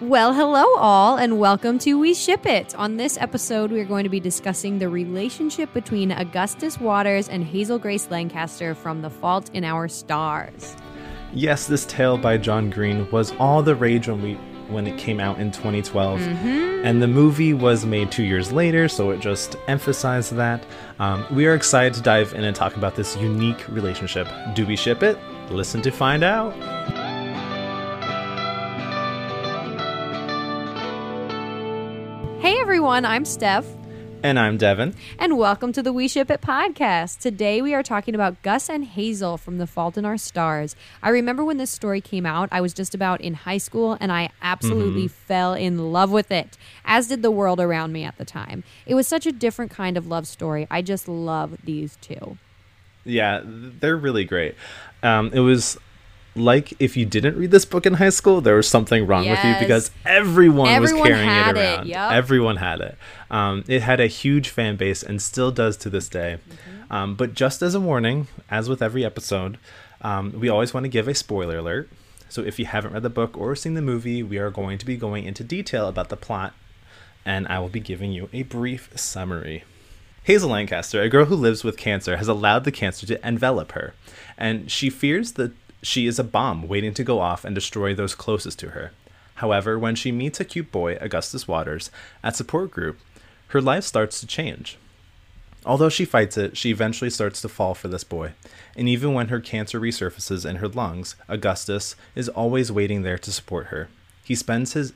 Well, hello, all, and welcome to We Ship It. On this episode, we are going to be discussing the relationship between Augustus Waters and Hazel Grace Lancaster from The Fault in Our Stars. Yes, this tale by John Green was all the rage when we when it came out in 2012, and the movie was made two years later, so it just emphasized that. Um, we are excited to dive in and talk about this unique relationship. Do we ship it? Listen to find out. Everyone, I'm Steph, And I'm Devin. and welcome to the We Ship It podcast. Today, we are talking about Gus and Hazel from The Fault in Our Stars. I remember when this story came out, I was just about in high school, and I absolutely fell in love with it, as did the world around me at the time. It was such a different kind of love story. I just love these two. Yeah, they're really great. Um, it was like if you didn't read this book in high school, there was something wrong with you because everyone, Everyone was carrying had it it, around. Everyone had it. Um, it had a huge fan base and still does to this day. Mm-hmm. Um, but just as a warning, as with every episode, um, we always want to give a spoiler alert. So if you haven't read the book or seen the movie, we are going to be going into detail about the plot, and I will be giving you a brief summary. Hazel Lancaster, a girl who lives with cancer, has allowed the cancer to envelop her, and she fears that she is a bomb waiting to go off and destroy those closest to her. However, when she meets a cute boy, Augustus Waters, at support group, her life starts to change. Although she fights it, she eventually starts to fall for this boy. And even when her cancer resurfaces in her lungs, Augustus is always waiting there to support her. He spends his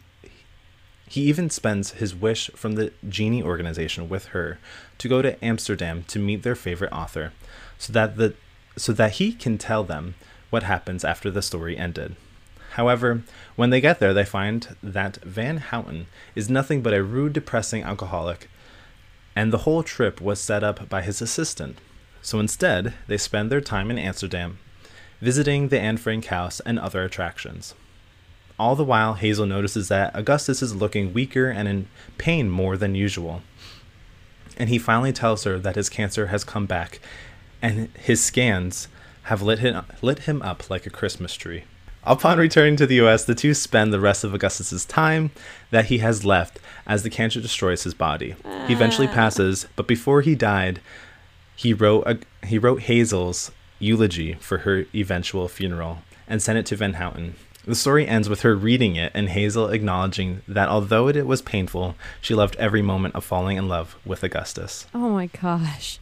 he even spends his wish from the Genie organization with her to go to Amsterdam to meet their favorite author, so that the so that he can tell them what happens after the story ended. However, when they get there, they find that Van Houten is nothing but a rude, depressing alcoholic, and the whole trip was set up by his assistant. So instead, they spend their time in Amsterdam, visiting the Anne Frank house and other attractions. All the while, Hazel notices that Augustus is looking weaker and in pain more than usual. And he finally tells her that his cancer has come back, and his scans have lit him, lit him up like a Christmas tree. Upon returning to the US, the two spend the rest of Augustus's time that he has left as the cancer destroys his body. He eventually ah. passes, but before he died, he wrote a, he wrote Hazel's eulogy for her eventual funeral and sent it to Van Houten. The story ends with her reading it and Hazel acknowledging that although it was painful, she loved every moment of falling in love with Augustus. Oh my gosh.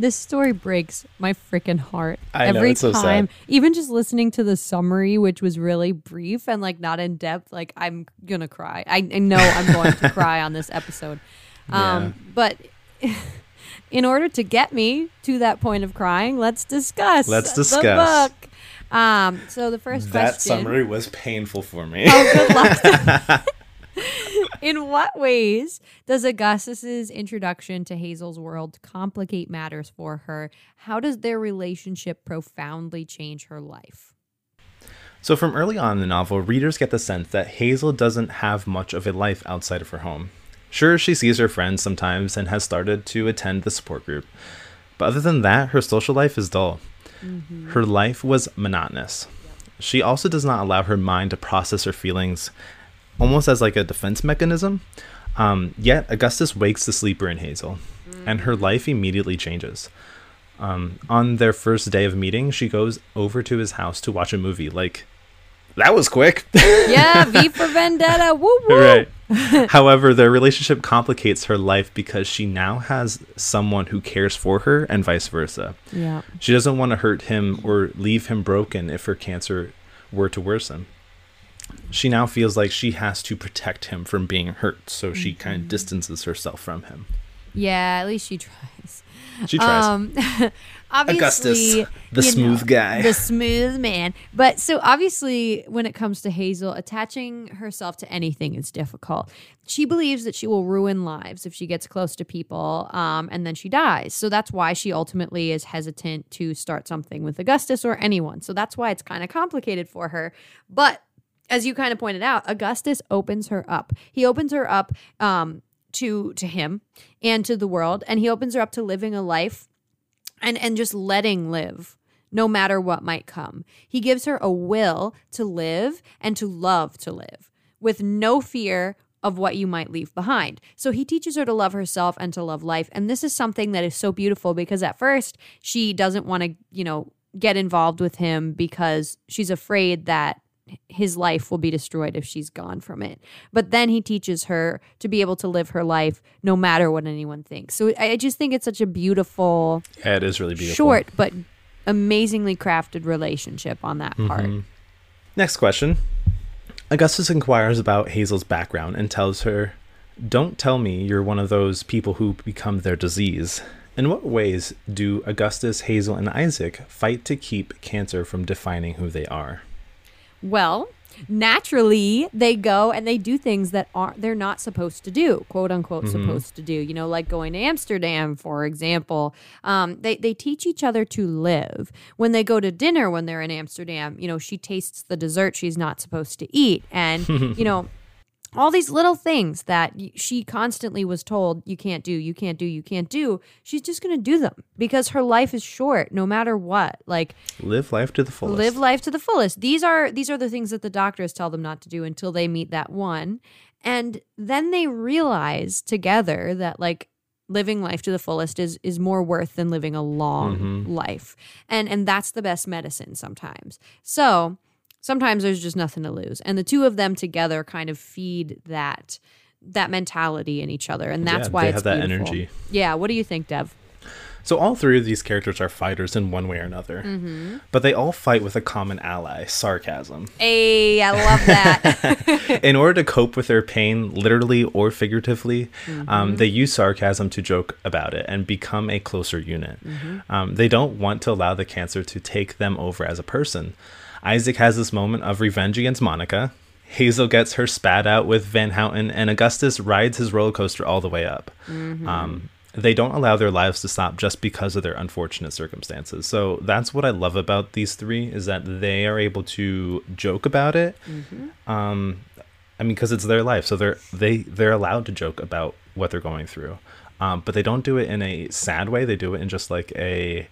This story breaks my freaking heart I know, every it's so sad. time. Even just listening to the summary, which was really brief and like not in depth, like I'm gonna cry. I, I know I'm going to cry on this episode. Um, But in order to get me to that point of crying, let's discuss. Let's the discuss. book. Um, so the first That question. summary was painful for me. Oh, good luck. In what ways does Augustus's introduction to Hazel's world complicate matters for her? How does their relationship profoundly change her life? So, from early on in the novel, readers get the sense that Hazel doesn't have much of a life outside of her home. Sure, she sees her friends sometimes and has started to attend the support group, but other than that, her social life is dull. Mm-hmm. Her life was monotonous. She also does not allow her mind to process her feelings almost as like a defense mechanism. Um, yet, Augustus wakes the sleeper in Hazel, and her life immediately changes. Um, on their first day of meeting, she goes over to his house to watch a movie. Like, that was quick. Yeah, V for Vendetta. Woo woo. right. However, their relationship complicates her life because she now has someone who cares for her and vice versa. Yeah. She doesn't want to hurt him or leave him broken if her cancer were to worsen. She now feels like she has to protect him from being hurt, so she kind of distances herself from him. Yeah, at least she tries. She tries. Um, obviously, Augustus, the smooth know, guy. the smooth man. But so obviously, when it comes to Hazel, attaching herself to anything is difficult. She believes that she will ruin lives if she gets close to people, um, and then she dies. So that's why she ultimately is hesitant to start something with Augustus or anyone. So that's why it's kind of complicated for her. But as you kind of pointed out, Augustus opens her up. He opens her up um, to to him and to the world, and he opens her up to living a life and and just letting live no matter what might come. He gives her a will to live and to love to live, with no fear of what you might leave behind. So he teaches her to love herself and to love life. And this is something that is so beautiful because at first she doesn't want to, you know, get involved with him because she's afraid that his life will be destroyed if she's gone from it. But then he teaches her to be able to live her life no matter what anyone thinks. So I just think it's such a beautiful, Yeah, it is really beautiful. short but amazingly crafted relationship on that mm-hmm. part. Next question. Augustus inquires about Hazel's background and tells her, Don't tell me you're one of those people who become their disease. In what ways do Augustus, Hazel, and Isaac fight to keep cancer from defining who they are? Well, naturally they go and they do things that aren't they're not supposed to do quote unquote supposed to do. You know like going to amsterdam for example. Um, they, they teach each other to live. When they go to dinner when they're in amsterdam you know she tastes the dessert she's not supposed to eat. And you know all these little things that she constantly was told you can't do you can't do you can't do she's just going to do them because her life is short no matter what. Like Live life to the fullest. live life to the fullest. These are these are the things that the doctors tell them not to do until they meet that one. And then they realize together that like living life to the fullest is is more worth than living a long mm-hmm. life. And and that's the best medicine sometimes. So sometimes there's just nothing to lose and the two of them together kind of feed that that mentality in each other and that's Yeah, why they it's have that beautiful. energy. yeah what do you think dev So all three of these characters are fighters in one way or another, Mm-hmm. but they all fight with a common ally: sarcasm. hey i love that in order to cope with their pain, literally or figuratively, Mm-hmm. um, they use sarcasm to joke about it and become a closer unit. Mm-hmm. Um, they don't want to allow the cancer to take them over as a person. Isaac has this moment of revenge against Monica. Hazel gets her spat out with Van Houten, and Augustus rides his roller coaster all the way up. Mm-hmm. Um, they don't allow their lives to stop just because of their unfortunate circumstances. So that's what I love about these three is that they are able to joke about it. Um, I mean, because it's their life, so they're they they're allowed to joke about what they're going through, um, but they don't do it in a sad way. They do it in just like a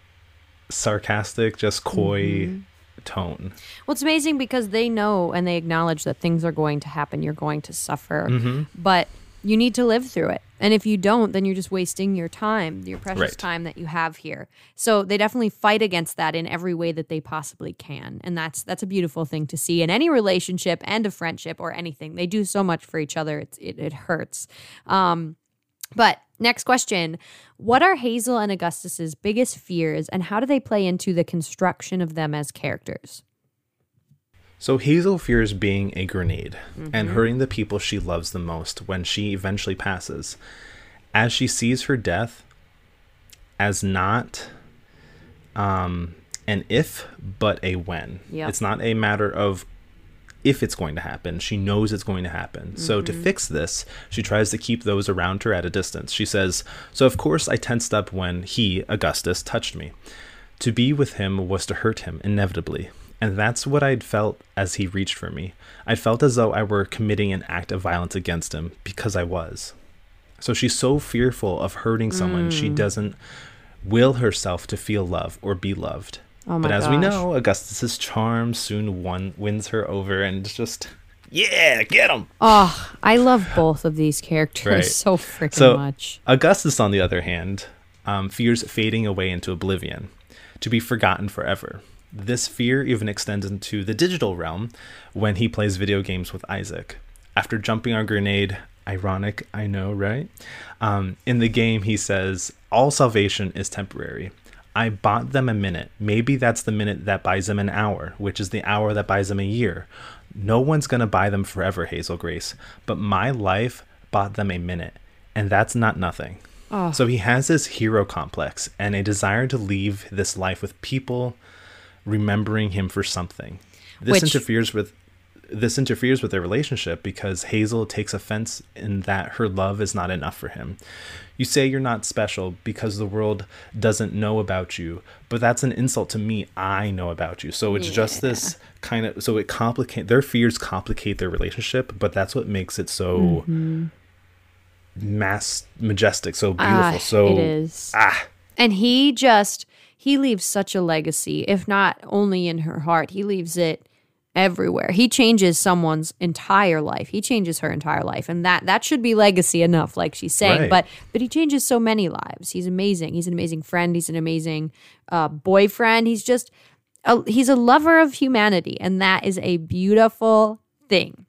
sarcastic, just coy tone. Well, it's amazing because they know and they acknowledge that things are going to happen. You're going to suffer, Mm-hmm. but you need to live through it. And if you don't, then you're just wasting your time, your precious Right. time that you have here. So they definitely fight against that in every way that they possibly can. And that's that's a beautiful thing to see in any relationship and a friendship or anything. They do so much for each other. It's, it, it hurts. Um, but next question What are Hazel and Augustus's biggest fears, and how do they play into the construction of them as characters? So Hazel fears being a grenade and hurting the people she loves the most when she eventually passes. As she sees her death as not um, an if, but a when. Yep. It's not a matter of if it's going to happen. She knows it's going to happen. So to mm-hmm. fix this, she tries to keep those around her at a distance. She says, So of course I tensed up when he, Augustus, touched me. To be with him was to hurt him, inevitably. And that's what I'd felt as he reached for me. I felt as though I were committing an act of violence against him because I was. So she's so fearful of hurting someone, she mm. doesn't will herself to feel love or be loved. Oh but as we know, Augustus's charm soon won, wins her over and just, yeah, get him. Oh, I love both of these characters Right. so freaking So much. Augustus, on the other hand, um, fears fading away into oblivion, to be forgotten forever. This fear even extends into the digital realm when he plays video games with Isaac. After jumping on a grenade, ironic, I know, right? Um, in the game, he says, All salvation is temporary. I bought them a minute. Maybe that's the minute that buys them an hour, which is the hour that buys them a year. No one's going to buy them forever, Hazel Grace, but my life bought them a minute, and that's not nothing. Oh. So he has this hero complex and a desire to leave this life with people remembering him for something. This Which- interferes with this interferes with their relationship because Hazel takes offense in that her love is not enough for him. You say you're not special because the world doesn't know about you, but that's an insult to me. I know about you. So it's just this kind of so it complicate their fears complicate their relationship, but that's what makes it so mass majestic, so beautiful. Ah, so it is. ah And he just he leaves such a legacy, if not only in her heart, he leaves it everywhere. He changes someone's entire life. He changes her entire life, and that that should be legacy enough, like she's saying. Right. But but he changes so many lives. He's amazing. He's an amazing friend. He's an amazing uh, boyfriend. He's just a, he's a lover of humanity, and that is a beautiful thing.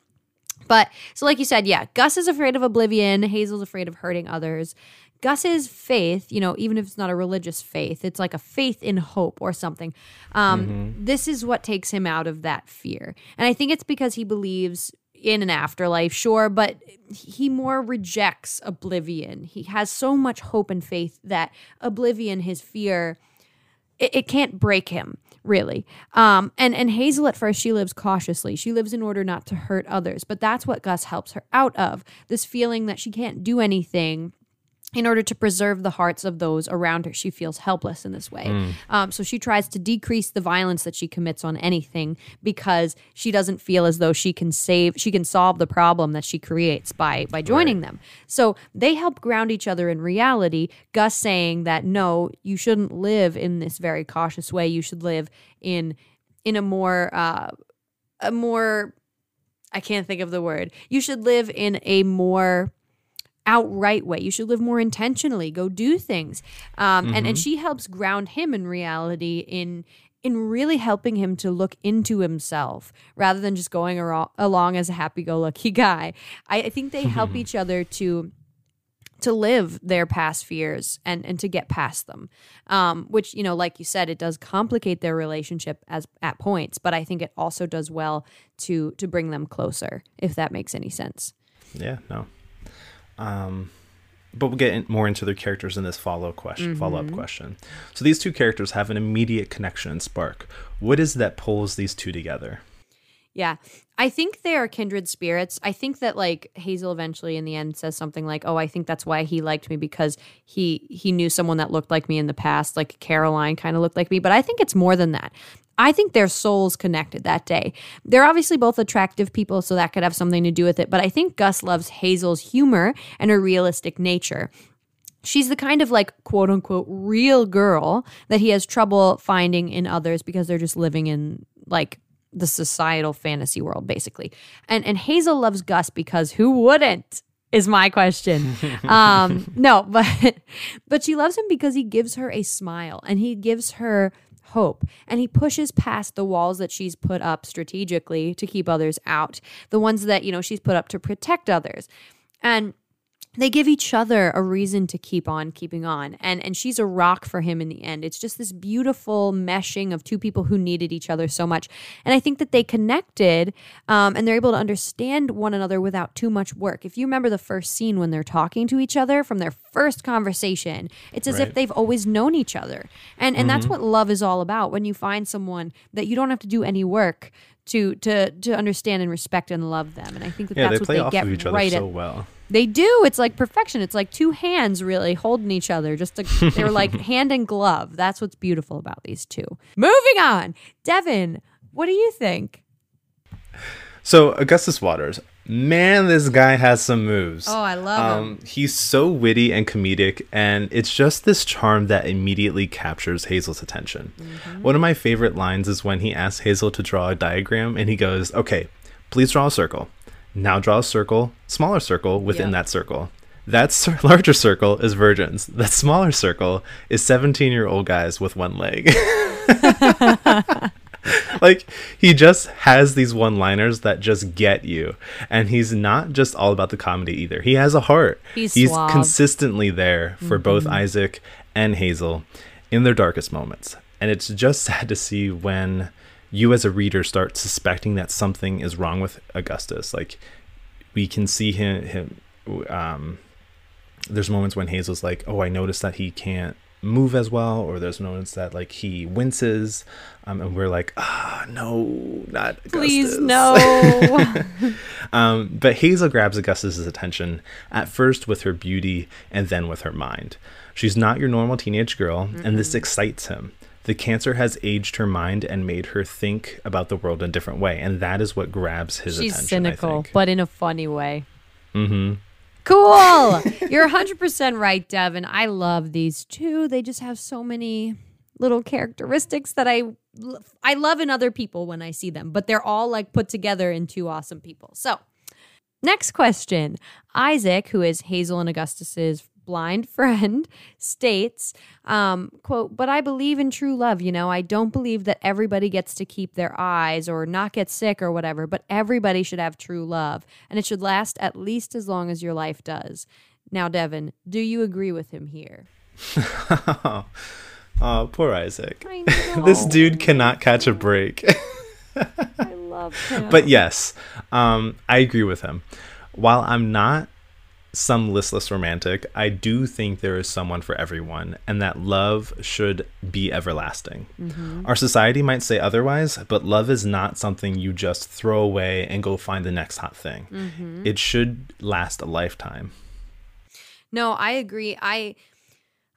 But so, like you said, yeah, Gus is afraid of oblivion. Hazel's afraid of hurting others. Gus's faith, you know, even if it's not a religious faith, it's like a faith in hope or something. Um, This is what takes him out of that fear. And I think it's because he believes in an afterlife, sure, but he more rejects oblivion. He has so much hope and faith that oblivion, his fear, it, it can't break him really um and and hazel at first she lives cautiously she lives in order not to hurt others but that's what gus helps her out of this feeling that she can't do anything in order to preserve the hearts of those around her. She feels helpless in this way. Um, so she tries to decrease the violence that she commits on anything because she doesn't feel as though she can save she can solve the problem that she creates by by joining them. So they help ground each other in reality gus saying that no you shouldn't live in this very cautious way. You should live in in a more uh a more i can't think of the word. You should live in a more outright way. You should live more intentionally. Go do things. Um, and and she helps ground him in reality in in really helping him to look into himself rather than just going aro- along as a happy-go-lucky guy. I, I think they help each other to to live their past fears and and to get past them um, which you know like you said it does complicate their relationship as at points but i think it also does well to to bring them closer if that makes any sense Yeah, no. Um, but we'll get in, more into their characters in this follow question, follow up question. So these two characters have an immediate connection and spark. What is that pulls these two together? Yeah. I think they are kindred spirits. I think that like Hazel eventually in the end says something like, "Oh, I think that's why he liked me because he he knew someone that looked like me in the past, like Caroline kind of looked like me." But I think it's more than that. I think their souls connected that day. They're obviously both attractive people, so that could have something to do with it, but I think Gus loves Hazel's humor and her realistic nature. She's the kind of like quote unquote real girl that he has trouble finding in others because they're just living in like the societal fantasy world basically. And and Hazel loves Gus because who wouldn't? Is my question. um no, but but she loves him because he gives her a smile and he gives her hope. And he pushes past the walls that she's put up strategically to keep others out the ones that you know she's put up to protect others. And they give each other a reason to keep on keeping on and and she's a rock for him in the end. It's just this beautiful meshing of two people who needed each other so much and i think that they connected um, and they're able to understand one another without too much work. If you remember the first scene when they're talking to each other from their first conversation it's as if they've always known each other and and that's what love is all about. When you find someone that you don't have to do any work to to to understand and respect and love them and i think that Yeah, that's they what they get of each other right so at well. They do. It's like perfection. It's like two hands really holding each other. Just to, they're like hand and glove. That's what's beautiful about these two. Moving on, Devin. What do you think? So Augustus Waters, man, this guy has some moves. Oh, I love him. Um, he's so witty and comedic, and it's just this charm that immediately captures Hazel's attention. Mm-hmm. One of my favorite lines is when he asks Hazel to draw a diagram, and he goes, "Okay, please draw a circle. Now draw a circle, smaller circle within Yep. that circle." That larger circle is virgins. That smaller circle is 17 year old guys with one leg. like he just has these one liners that just get you and he's not just all about the comedy either he has a heart He's suave. consistently there for both mm-hmm. isaac and hazel in their darkest moments and it's just sad to see when you as a reader start suspecting that something is wrong with augustus like we can see him him um there's moments when Hazel's like, "Oh, I noticed that he can't move as well," or there's moments that like he winces, um, and we're like, "Ah, no, not Augustus. Please no. Um, but Hazel grabs Augustus's attention at first with her beauty and then with her mind. She's not your normal teenage girl, and this excites him. The cancer has aged her mind and made her think about the world in a different way, and that is what grabs his She's attention. I cynical, but in a funny way. Mm-hmm. Cool. You're 100% right, Devin. I love these two. They just have so many little characteristics that I I love in other people when I see them, but they're all like put together in two awesome people. So, next question. Isaac, who is Hazel and Augustus's blind friend states um, quote but i believe in true love you know. I don't believe that everybody gets to keep their eyes or not get sick or whatever but everybody should have true love and it should last at least as long as your life does. Now devin do you agree with him here? Oh poor isaac. This dude cannot catch a break. I love him. but yes um, i agree with him. While i'm not some listless romantic, I do think there is someone for everyone, and that love should be everlasting. Mm-hmm. Our society might say otherwise, but love is not something you just throw away and go find the next hot thing. Mm-hmm. It should last a lifetime. No, I agree. I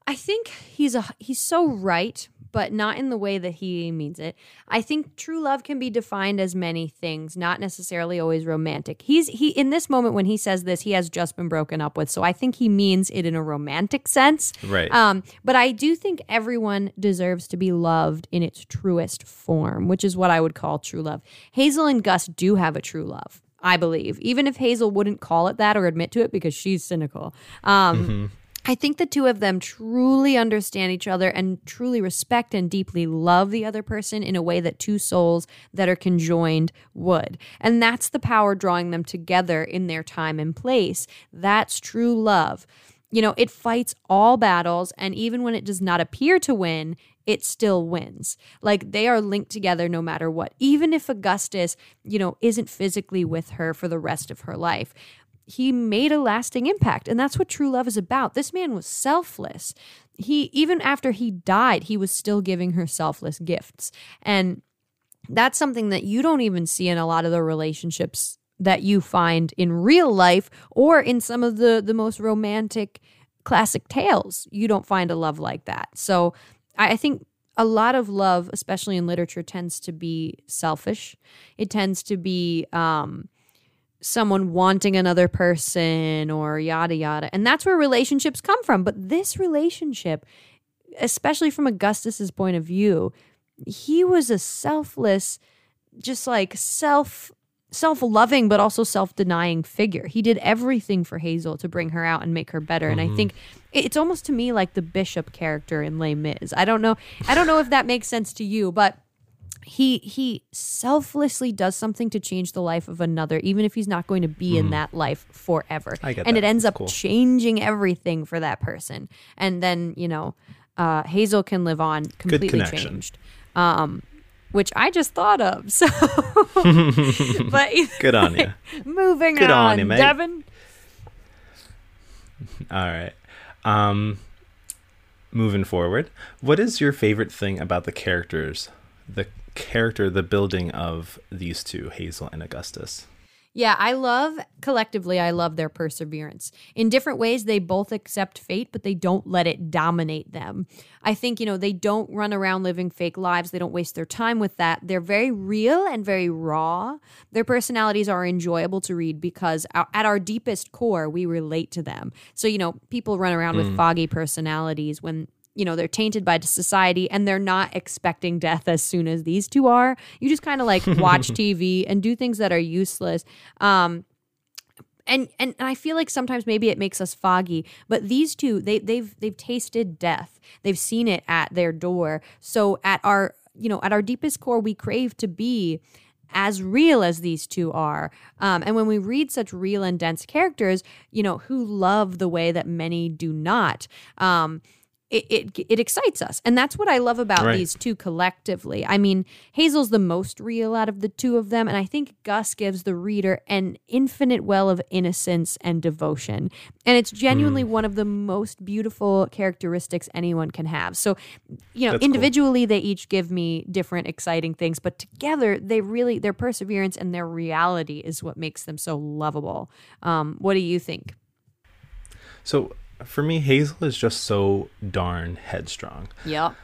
I think he's a he's so right, but not in the way that he means it. I think true love can be defined as many things, not necessarily always romantic. He's he in this moment when he says this, he has just been broken up with. So I think he means it in a romantic sense. Right. Um, but I do think everyone deserves to be loved in its truest form, which is what I would call true love. Hazel and Gus do have a true love. I believe, even if Hazel wouldn't call it that or admit to it because she's cynical. Um, I think the two of them truly understand each other and truly respect and deeply love the other person in a way that two souls that are conjoined would. And that's the power drawing them together in their time and place. That's true love. You know, it fights all battles, and even when it does not appear to win, it still wins. Like they are linked together no matter what. Even if Augustus, you know, isn't physically with her for the rest of her life, he made a lasting impact and that's what true love is about. This man was selfless. He even after he died he was still giving her selfless gifts. And that's something that you don't even see in a lot of the relationships that you find in real life or in some of the the most romantic classic tales. You don't find a love like that. So i, I think a lot of love especially in literature tends to be selfish. It tends to be um someone wanting another person or yada yada. And that's where relationships come from. But this relationship, especially from Augustus's point of view, he was a selfless, just like self self-loving but also self-denying figure. He did everything for Hazel to bring her out and make her better. And I mm-hmm. think it's almost to me like the bishop character in Les Mis. I don't know I don't know if that makes sense to you, but he he selflessly does something to change the life of another even if he's not going to be in that life forever I get and that. it ends That's up cool. changing everything for that person and then you know uh, hazel can live on completely changed um, which i just thought of so but Good on you. moving Good on on, you, mate. devin All right. Um, moving forward, what is your favorite thing about the characters, the character, the building of these two, Hazel and Augustus? Yeah, I love collectively, I love their perseverance. In different ways, they both accept fate, but they don't let it dominate them. I think, you know, they don't run around living fake lives. They don't waste their time with that. They're very real and very raw. Their personalities are enjoyable to read because our, at our deepest core, we relate to them. So, you know, people run around with hmm. foggy personalities when you know they're tainted by society and they're not expecting death as soon as these two are you just kind of like watch tv and do things that are useless um and, and and I feel like sometimes maybe it makes us foggy, but these two they they've they've tasted death. They've seen it at their door. So at our you know at our deepest core, we crave to be as real as these two are. Um, and when we read such real and dense characters, you know, who love the way that many do not, um, it, it it excites us, and that's what I love about Right. these two collectively. I mean, Hazel's the most real out of the two of them, and I think Gus gives the reader an infinite well of innocence and devotion, and it's genuinely one of the most beautiful characteristics anyone can have. So, you know, That's cool. individually they each give me different exciting things, but together they really their perseverance and their reality is what makes them so lovable. Um, what do you think? So for me, Hazel is just so darn headstrong. Yep.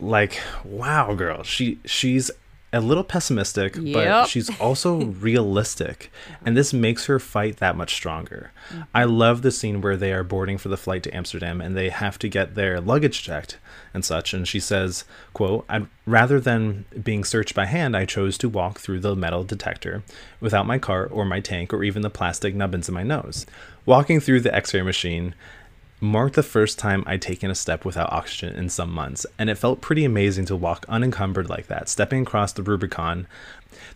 Like, wow, girl, she she's a little pessimistic, Yep. but she's also realistic. And this makes her fight that much stronger. I mm-hmm. love the scene where they are boarding for the flight to Amsterdam and they have to get their luggage checked and such. And she says, quote, I'd, rather than being searched by hand, I chose to walk through the metal detector without my cart or my tank or even the plastic nubbins in my nose. Walking through the x-ray machine marked the first time I'd taken a step without oxygen in some months, and it felt pretty amazing to walk unencumbered like that, stepping across the Rubicon,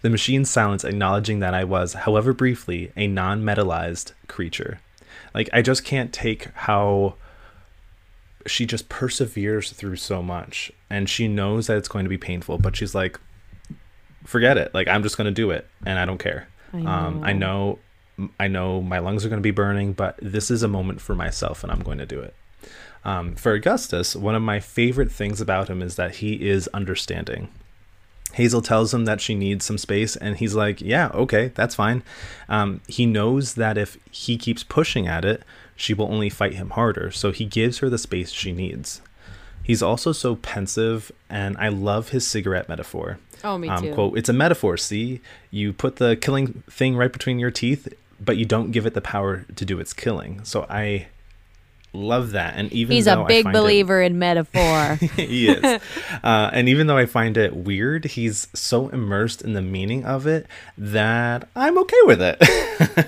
the machine's silence acknowledging that I was, however briefly, a non metalized creature. Like, I just can't take how she just perseveres through so much, and she knows that it's going to be painful, but she's like, forget it. Like, I'm just going to do it, and I don't care. I Um, I know I know my lungs are going to be burning, but this is a moment for myself and I'm going to do it. Um, for Augustus, one of my favorite things about him is that he is understanding. Hazel tells him that she needs some space, and he's like, Yeah, okay, that's fine. Um, he knows that if he keeps pushing at it, she will only fight him harder, so he gives her the space she needs. He's also so pensive, and I love his cigarette metaphor. Oh, me Um, too. quote, it's a metaphor, see? You put the killing thing right between your teeth, but you don't give it the power to do its killing. So I love that. And even He's though a big find it- believer in metaphor. he is. Uh, and even though I find it weird, he's so immersed in the meaning of it that I'm okay with it.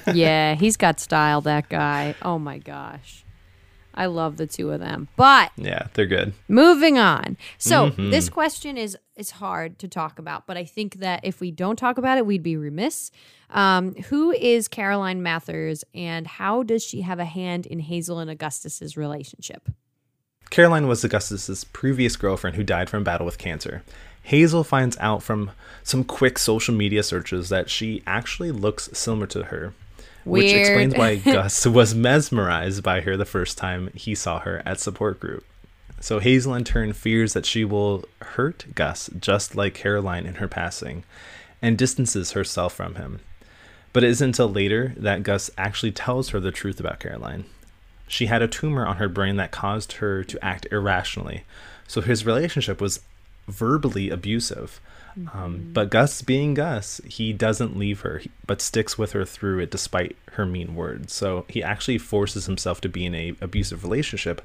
yeah, he's got style, that guy. Oh my gosh. I love the two of them. But yeah, they're good. moving on. So Mm-hmm. this question is is hard to talk about, but I think that if we don't talk about it, we'd be remiss. Um, who is Caroline Mathers, and how does she have a hand in Hazel and Augustus's relationship? Caroline was Augustus's previous girlfriend who died from battle with cancer. Hazel finds out from some quick social media searches that she actually looks similar to her, which explains why Gus was mesmerized by her the first time he saw her at support group. So Hazel in turn fears that she will hurt Gus just like Caroline in her passing and distances herself from him. But it isn't until later that Gus actually tells her the truth about Caroline. She had a tumor on her brain that caused her to act irrationally. So his relationship was verbally abusive. Um, mm-hmm. but Gus, being Gus, he doesn't leave her, but sticks with her through it despite her mean words. So he actually forces himself to be in a abusive relationship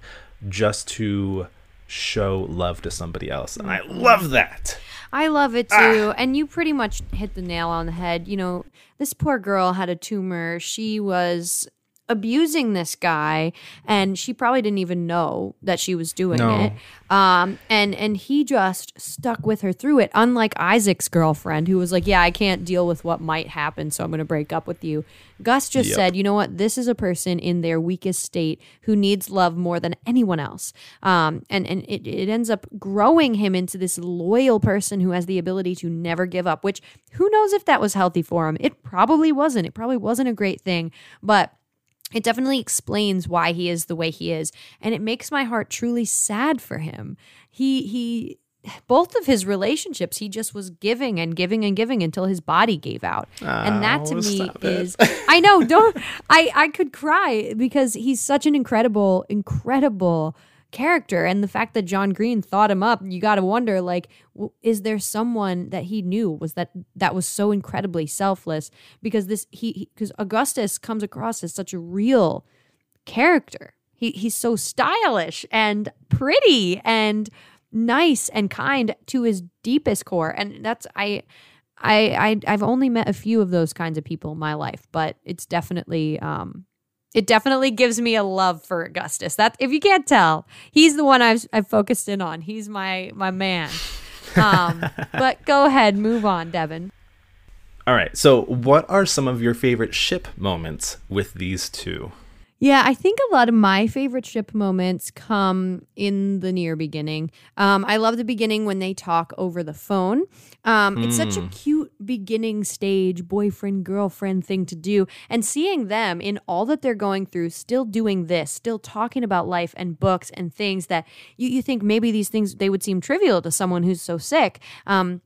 just to show love to somebody else. And I mm-hmm. love that. I love it ah. too. And you pretty much hit the nail on the head. You know, this poor girl had a tumor. She was abusing this guy and she probably didn't even know that she was doing No. it. Um and and he just stuck with her through it unlike Isaac's girlfriend who was like, "Yeah, I can't deal with what might happen, so I'm going to break up with you." Gus just Yep. said, "You know what? This is a person in their weakest state who needs love more than anyone else." Um and and it, it ends up growing him into this loyal person who has the ability to never give up, which who knows if that was healthy for him. It probably wasn't. It probably wasn't a great thing, but it definitely explains why he is the way he is and it makes my heart truly sad for him. He he both of his relationships he just was giving and giving and giving until his body gave out. And that oh, to Oh, me is i know don't i i could cry because he's such an incredible incredible character and the fact that john green thought him up you got to wonder like is there someone that he knew was that that was so incredibly selfless? Because this he because augustus comes across as such a real character. He he's so stylish and pretty and nice and kind to his deepest core. And that's i I, I I've only met a few of those kinds of people in my life, but it's definitely um it definitely gives me a love for Augustus. That if you can't tell, he's the one I've I've focused in on. He's my my man. Um, but go ahead, move on, Devin. All right. So, what are some of your favorite ship moments with these two? Yeah, I think a lot of my favorite ship moments come in the near beginning. Um, I love the beginning when they talk over the phone. Um, It's such a cute beginning stage boyfriend girlfriend thing to do. And seeing them in all that they're going through, still doing this, still talking about life and books and things that you, you think maybe these things they would seem trivial to someone who's so sick. Um,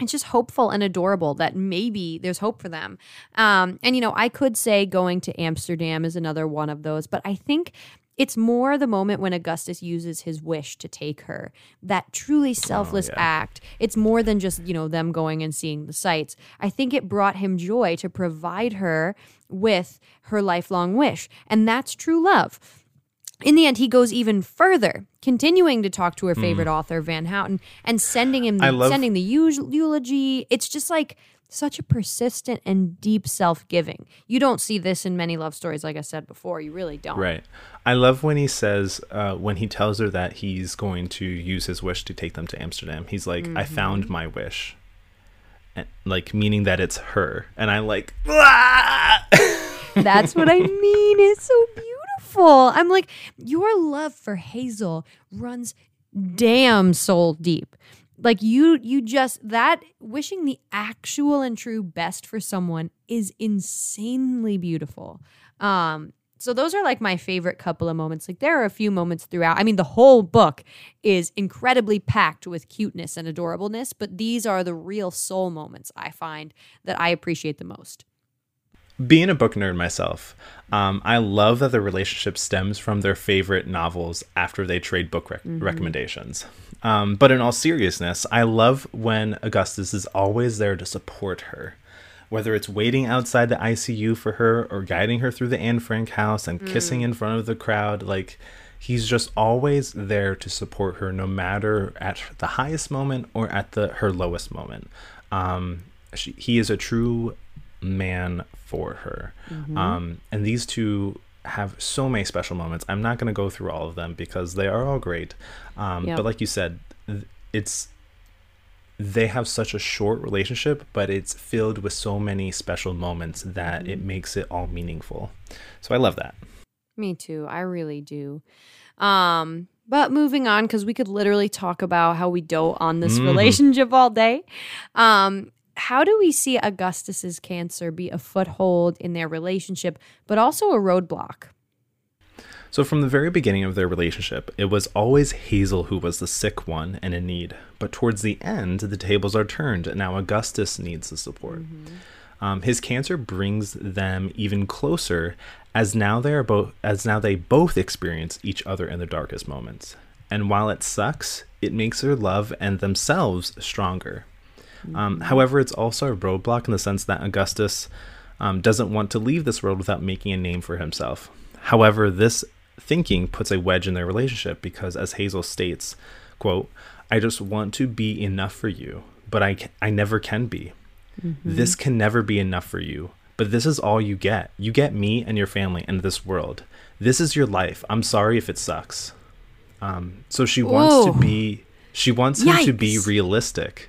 it's just hopeful and adorable that maybe there's hope for them. Um, and you know, I could say going to Amsterdam is another one of those, but I think It's more the moment when Augustus uses his wish to take her. That truly selfless yeah. act. It's more than just, you know, them going and seeing the sights. I think it brought him joy to provide her with her lifelong wish. And that's true love. In the end, he goes even further, continuing to talk to her favorite author, Van Houten, and sending him the, love- sending the eulogy. It's just like such a persistent and deep self giving. You don't see this in many love stories, like I said before. You really don't. Right. I love when he says, uh, when he tells her that he's going to use his wish to take them to Amsterdam. He's like, I found my wish. And, like, meaning that it's her. And I like! That's what I mean. It's so beautiful. I'm like, your love for Hazel runs damn soul deep. Like you you just that wishing the actual and true best for someone is insanely beautiful. Um so those are like my favorite couple of moments. Like there are a few moments throughout. I mean the whole book is incredibly packed with cuteness and adorableness, but these are the real soul moments I find that I appreciate the most. Being a book nerd myself, um, I love that the relationship stems from their favorite novels after they trade book rec- recommendations. Um, but in all seriousness, I love when Augustus is always there to support her. Whether it's waiting outside the ICU for her or guiding her through the Anne Frank house and kissing in front of the crowd, like he's just always there to support her, no matter at the highest moment or at the her lowest moment. Um, she, he is a true man for her. Um, and these two have so many special moments. I'm not going to go through all of them because they are all great. Um, Yep. But like you said, it's they have such a short relationship, but it's filled with so many special moments that it makes it all meaningful. So I love that. Me too. I really do. Um, but moving on, because we could literally talk about how we dote on this Mhm. relationship all day. Um, how do we see Augustus's cancer be a foothold in their relationship, but also a roadblock? So, from the very beginning of their relationship, it was always Hazel who was the sick one and in need. But towards the end, the tables are turned, and now Augustus needs the support. Um, his cancer brings them even closer, as now they are both as now they both experience each other in the darkest moments. And while it sucks, it makes their love and themselves stronger. Um, however, it's also a roadblock in the sense that Augustus um, doesn't want to leave this world without making a name for himself. However, this thinking puts a wedge in their relationship because, as Hazel states, "quote I just want to be enough for you, but I ca- I never can be. This can never be enough for you." But this is all you get. You get me and your family and this world. This is your life. I'm sorry if it sucks. Um, so she wants to be. She wants him to be realistic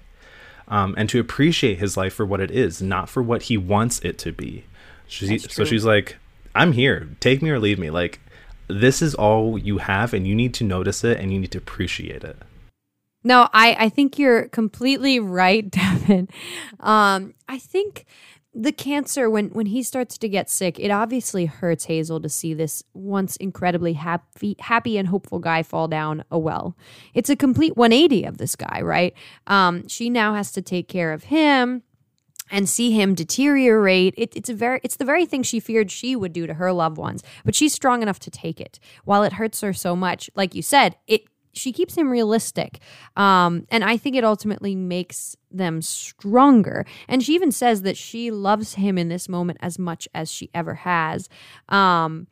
um, and to appreciate his life for what it is, not for what he wants it to be. She, so she's like, I'm here. Take me or leave me. Like, this is all you have, and you need to notice it and you need to appreciate it. No, I, I think you're completely right, Devin. Um, I think the cancer when when he starts to get sick, it obviously hurts Hazel to see this once incredibly happy happy and hopeful guy fall down a well. It's a complete 180 of this guy, right? Um, she now has to take care of him and see him deteriorate it, it's a very it's the very thing she feared she would do to her loved ones but she's strong enough to take it while it hurts her so much like you said it she keeps him realistic um, and i think it ultimately makes them stronger. And she even says that she loves him in this moment as much as she ever has. Um,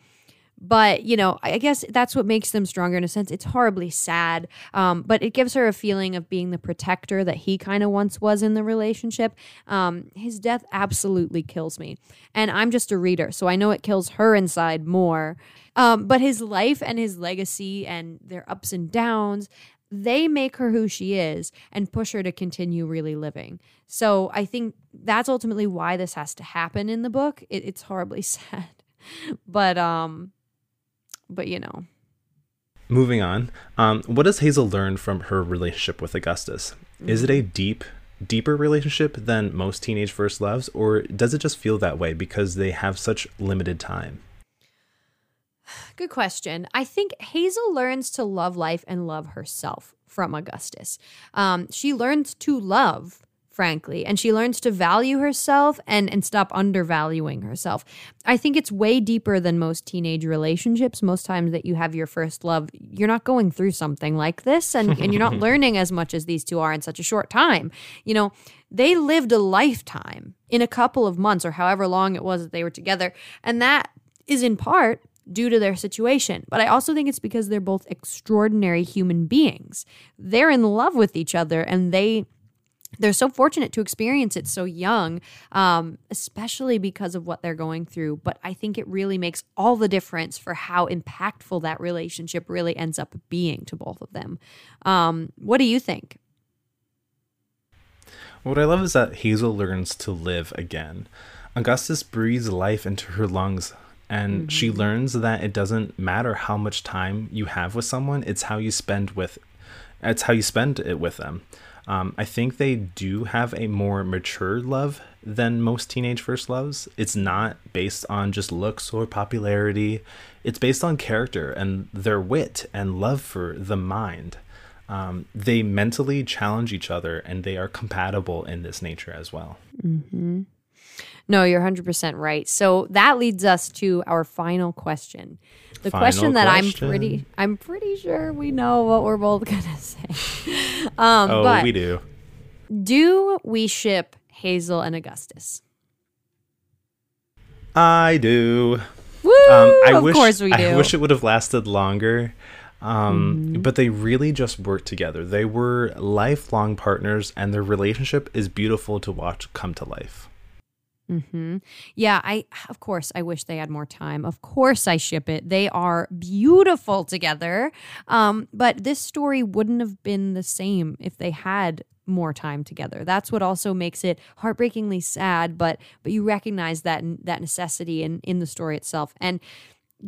but you know i guess that's what makes them stronger in a sense. It's horribly sad um, but it gives her a feeling of being the protector that he kind of once was in the relationship. Um, his death absolutely kills me and i'm just a reader so i know it kills her inside more. Um, but his life and his legacy and their ups and downs they make her who she is and push her to continue really living. So i think that's ultimately why this has to happen in the book. It, it's horribly sad. But um but you know Moving on, um, what does Hazel learn from her relationship with Augustus? Is it a deep, deeper relationship than most teenage first loves, or does it just feel that way because they have such limited time? good question i think hazel learns to love life and love herself from augustus um, she learns to love frankly and she learns to value herself and and stop undervaluing herself i think it's way deeper than most teenage relationships most times that you have your first love you're not going through something like this and, and you're not learning as much as these two are in such a short time you know they lived a lifetime in a couple of months or however long it was that they were together and that is in part due to their situation. But I also think it's because they're both extraordinary human beings. They're in love with each other and they they're so fortunate to experience it so young, um, especially because of what they're going through. But I think it really makes all the difference for how impactful that relationship really ends up being to both of them. Um, what do you think? What I love is that Hazel learns to live again. Augustus breathes life into her lungs, and mm-hmm. she learns that it doesn't matter how much time you have with someone; it's how you spend with, it's how you spend it with them. Um, I think they do have a more mature love than most teenage first loves. It's not based on just looks or popularity. It's based on character and their wit and love for the mind. Um, they mentally challenge each other and they are compatible in this nature as well. Mm-hmm. No, you're 100% right. So that leads us to our final question the Final question that question. I'm pretty I'm pretty sure we know what we're both gonna say. Um, oh, but we do. Do we ship Hazel and Augustus? I do. Woo! Um, I of wish, course we do. I wish it would have lasted longer. Um, mm-hmm. But they really just worked together. They were lifelong partners, and their relationship is beautiful to watch come to life. Mm-hmm. Yeah, I of course I wish they had more time. Of course I ship it. They are beautiful together. Um, but this story wouldn't have been the same if they had more time together. That's what also makes it heartbreakingly sad, but but you recognize that that necessity in in the story itself. And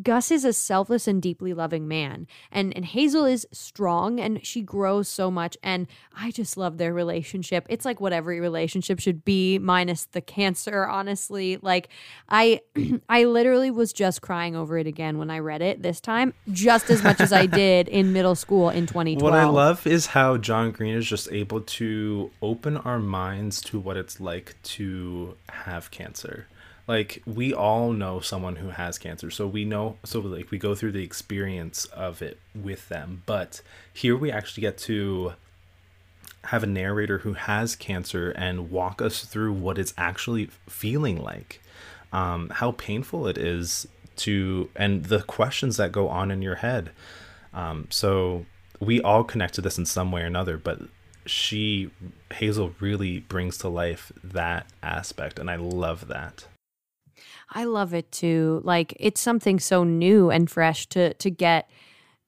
Gus is a selfless and deeply loving man. And and Hazel is strong and she grows so much and I just love their relationship. It's like what every relationship should be minus the cancer, honestly. Like I I literally was just crying over it again when I read it this time, just as much as I did in middle school in 2012. What I love is how John Green is just able to open our minds to what it's like to have cancer like we all know someone who has cancer so we know so like we go through the experience of it with them. But here we actually get to have a narrator who has cancer and walk us through what it's actually feeling like um, how painful it is to and the questions that go on in your head. Um, so we all connect to this in some way or another but she hazel really brings to life that aspect and i love that I love it too. Like it's something so new and fresh to to get.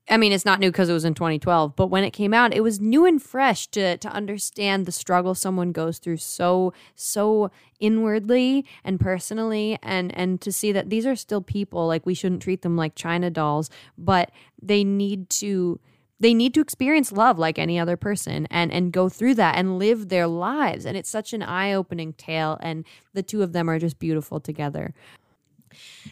I mean, it's not new because it was in 2012, but when it came out, it was new and fresh to to understand the struggle someone goes through so so inwardly and personally, and and to see that these are still people. Like we shouldn't treat them like china dolls, but they need to they need to experience love like any other person and and go through that and live their lives. And it's such an eye-opening tale and the two of them are just beautiful together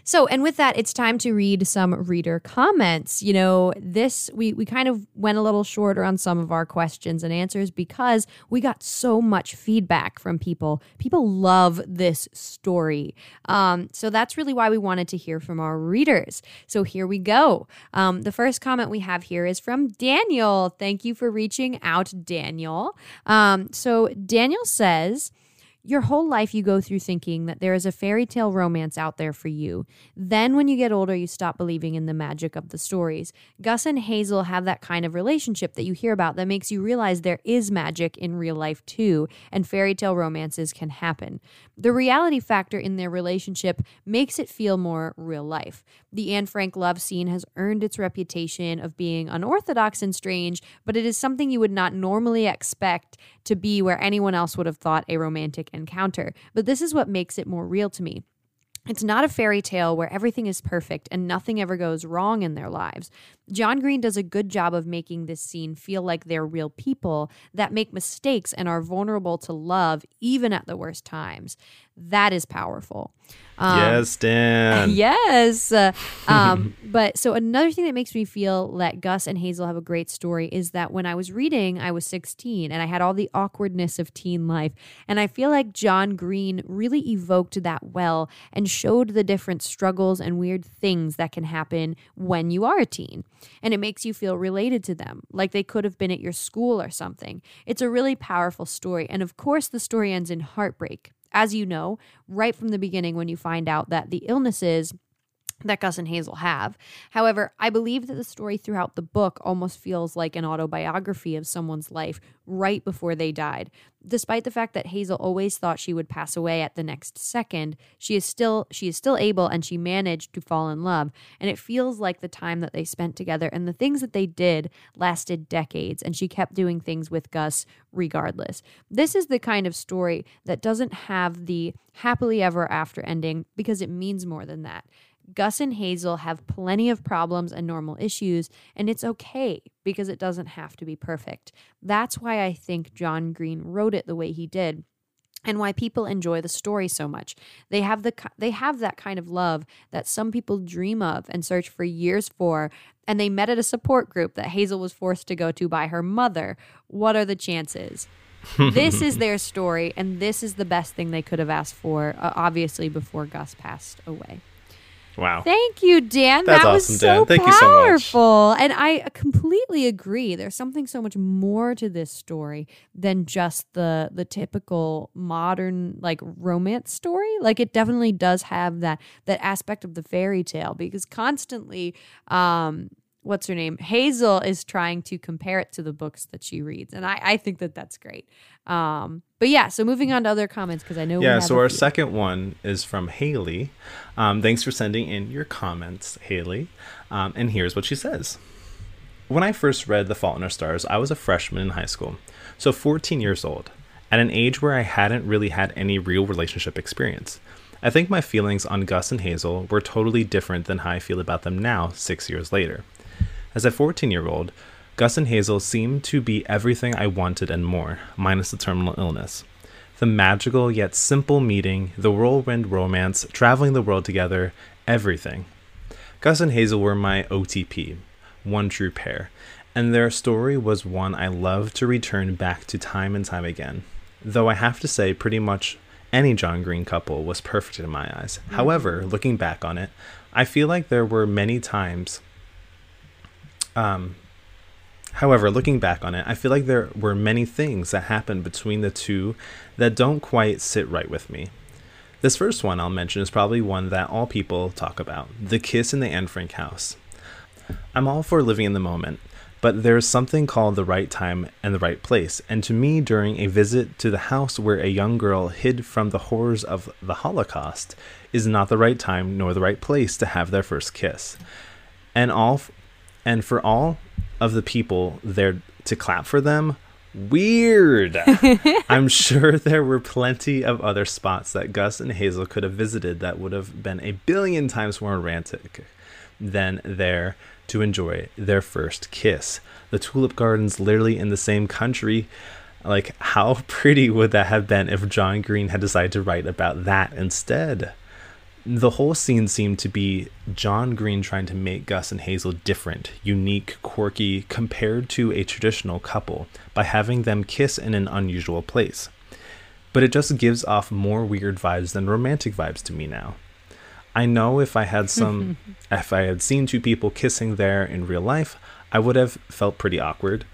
so, and with that, it's time to read some reader comments. You know, this, we, we kind of went a little shorter on some of our questions and answers because we got so much feedback from people. People love this story. Um, so that's really why we wanted to hear from our readers. So here we go. Um, the first comment we have here is from Daniel. Thank you for reaching out, Daniel. Um, so Daniel says, your whole life, you go through thinking that there is a fairy tale romance out there for you. Then, when you get older, you stop believing in the magic of the stories. Gus and Hazel have that kind of relationship that you hear about that makes you realize there is magic in real life too, and fairy tale romances can happen. The reality factor in their relationship makes it feel more real life. The Anne Frank love scene has earned its reputation of being unorthodox and strange, but it is something you would not normally expect to be where anyone else would have thought a romantic encounter. But this is what makes it more real to me. It's not a fairy tale where everything is perfect and nothing ever goes wrong in their lives. John Green does a good job of making this scene feel like they're real people that make mistakes and are vulnerable to love even at the worst times. That is powerful. Um, yes, Dan. Yes. Uh, um, but so another thing that makes me feel that Gus and Hazel have a great story is that when I was reading, I was 16 and I had all the awkwardness of teen life. And I feel like John Green really evoked that well and showed the different struggles and weird things that can happen when you are a teen. And it makes you feel related to them, like they could have been at your school or something. It's a really powerful story. And of course, the story ends in heartbreak as you know, right from the beginning when you find out that the illnesses that Gus and Hazel have. However, I believe that the story throughout the book almost feels like an autobiography of someone's life right before they died. Despite the fact that Hazel always thought she would pass away at the next second, she is still she is still able and she managed to fall in love, and it feels like the time that they spent together and the things that they did lasted decades and she kept doing things with Gus regardless. This is the kind of story that doesn't have the happily ever after ending because it means more than that. Gus and Hazel have plenty of problems and normal issues, and it's okay because it doesn't have to be perfect. That's why I think John Green wrote it the way he did and why people enjoy the story so much. They have the they have that kind of love that some people dream of and search for years for and they met at a support group that Hazel was forced to go to by her mother. What are the chances? this is their story and this is the best thing they could have asked for uh, obviously before Gus passed away. Wow. Thank you, Dan. That's that was awesome, so Dan. Thank you so much. powerful. And I completely agree. There's something so much more to this story than just the the typical modern like romance story. Like it definitely does have that that aspect of the fairy tale because constantly um what's her name hazel is trying to compare it to the books that she reads and i, I think that that's great um, but yeah so moving on to other comments because i know Yeah, have so our few. second one is from Haley. Um, thanks for sending in your comments, Haley. Um, and here's what she says. When I first read The Fault in Our Stars, I was a freshman in high school, so 14 years old, at an age where I hadn't really had any real relationship experience. I think my feelings on Gus and Hazel were totally different than how I feel about them now, six years later. As a 14 year old, Gus and Hazel seemed to be everything I wanted and more, minus the terminal illness. The magical yet simple meeting, the whirlwind romance, traveling the world together, everything. Gus and Hazel were my OTP, one true pair, and their story was one I loved to return back to time and time again. Though I have to say, pretty much any John Green couple was perfect in my eyes. However, looking back on it, I feel like there were many times um, however, looking back on it, I feel like there were many things that happened between the two that don't quite sit right with me. This first one I'll mention is probably one that all people talk about the kiss in the Anne Frank house. I'm all for living in the moment, but there's something called the right time and the right place, and to me, during a visit to the house where a young girl hid from the horrors of the Holocaust, is not the right time nor the right place to have their first kiss. And all and for all of the people there to clap for them, weird. I'm sure there were plenty of other spots that Gus and Hazel could have visited that would have been a billion times more romantic than there to enjoy their first kiss. The tulip gardens literally in the same country. Like, how pretty would that have been if John Green had decided to write about that instead? The whole scene seemed to be John Green trying to make Gus and Hazel different, unique, quirky, compared to a traditional couple by having them kiss in an unusual place. But it just gives off more weird vibes than romantic vibes to me now. I know if I had some, if I had seen two people kissing there in real life, I would have felt pretty awkward.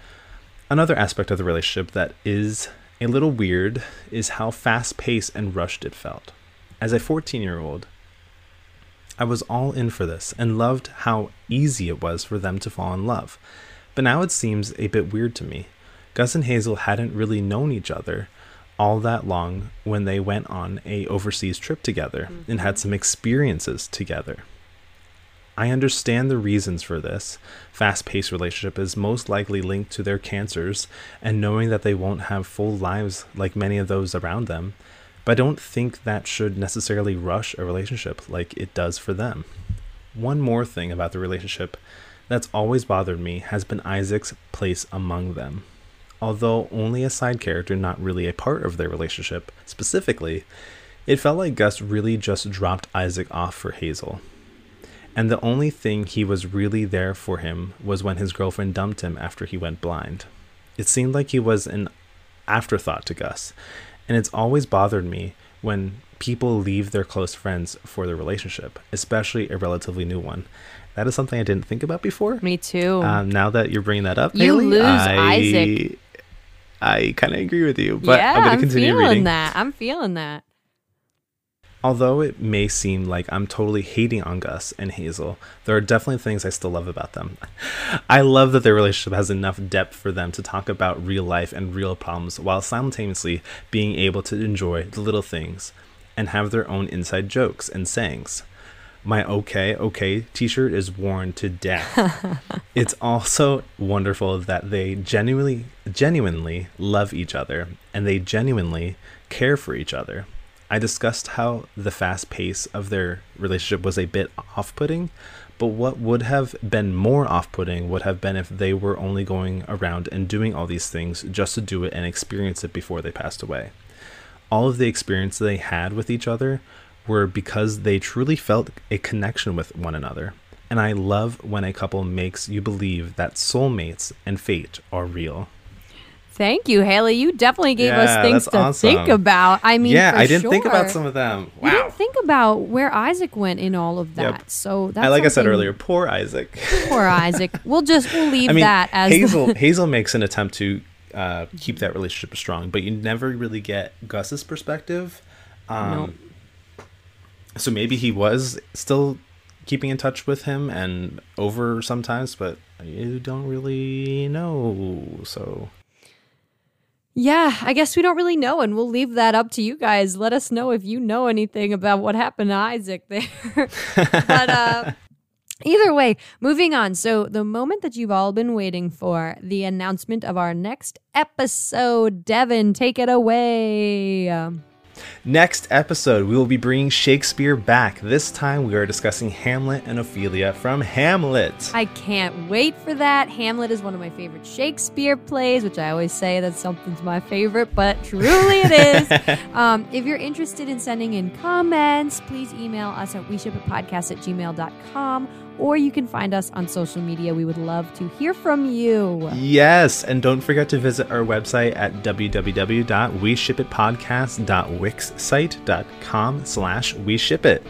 Another aspect of the relationship that is a little weird is how fast paced and rushed it felt. As a 14 year old, I was all in for this and loved how easy it was for them to fall in love. But now it seems a bit weird to me. Gus and Hazel hadn't really known each other all that long when they went on a overseas trip together and had mm-hmm. some experiences together. I understand the reasons for this. Fast-paced relationship is most likely linked to their cancers and knowing that they won't have full lives like many of those around them but I don't think that should necessarily rush a relationship like it does for them. One more thing about the relationship that's always bothered me has been Isaac's place among them. Although only a side character, not really a part of their relationship specifically, It felt like Gus really just dropped Isaac off for Hazel. And the only thing he was really there for him was when his girlfriend dumped him after he went blind. It seemed like he was an afterthought to Gus. And it's always bothered me when people leave their close friends for their relationship, especially a relatively new one. That is something I didn't think about before. Me too. Um, now that you're bringing that up, You Haley, lose I, Isaac. I kind of agree with you, but yeah, I'm going to continue feeling reading. that. I'm feeling that. Although it may seem like I'm totally hating on Gus and Hazel, there are definitely things I still love about them. I love that their relationship has enough depth for them to talk about real life and real problems while simultaneously being able to enjoy the little things and have their own inside jokes and sayings. My okay, okay t shirt is worn to death. it's also wonderful that they genuinely genuinely love each other and they genuinely care for each other. I discussed how the fast pace of their relationship was a bit off putting, but what would have been more off putting would have been if they were only going around and doing all these things just to do it and experience it before they passed away. All of the experience they had with each other were because they truly felt a connection with one another. And I love when a couple makes you believe that soulmates and fate are real. Thank you, Haley. You definitely gave Yeah, us things to awesome. think about. I mean, yeah, I didn't think about some of them. You Wow. didn't think about where Isaac went in all of that. Yep. So that's I like I said earlier, poor Isaac. poor Isaac. We'll just we'll leave I mean, that as the- Hazel. Hazel makes an attempt to uh, keep that relationship strong, but you never really get Gus's perspective. Um, Nope. So maybe he was still keeping in touch with him and over sometimes, but you don't really know. So Yeah, I guess we don't really know, and we'll leave that up to you guys. Let us know if you know anything about what happened to Isaac there. but uh, either way, moving on. So, the moment that you've all been waiting for the announcement of our next episode. Devin, take it away. Next episode, we will be bringing Shakespeare back. This time, we are discussing Hamlet and Ophelia from Hamlet. I can't wait for that. Hamlet is one of my favorite Shakespeare plays, which I always say that something's my favorite, but truly it is. um, if you're interested in sending in comments, please email us at weshipitpodcast at gmail.com or you can find us on social media. We would love to hear from you. Yes, and don't forget to visit our website at www.weshipitpodcast.wixsite.com slash weshipit.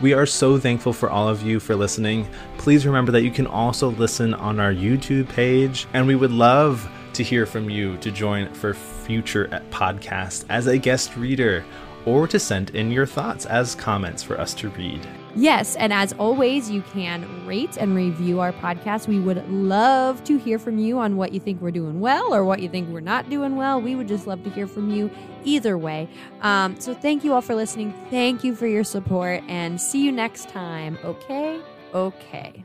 We are so thankful for all of you for listening. Please remember that you can also listen on our YouTube page, and we would love to hear from you to join for future podcasts as a guest reader or to send in your thoughts as comments for us to read. Yes, and as always, you can rate and review our podcast. We would love to hear from you on what you think we're doing well or what you think we're not doing well. We would just love to hear from you either way. Um, so thank you all for listening. Thank you for your support, and see you next time. Okay? Okay.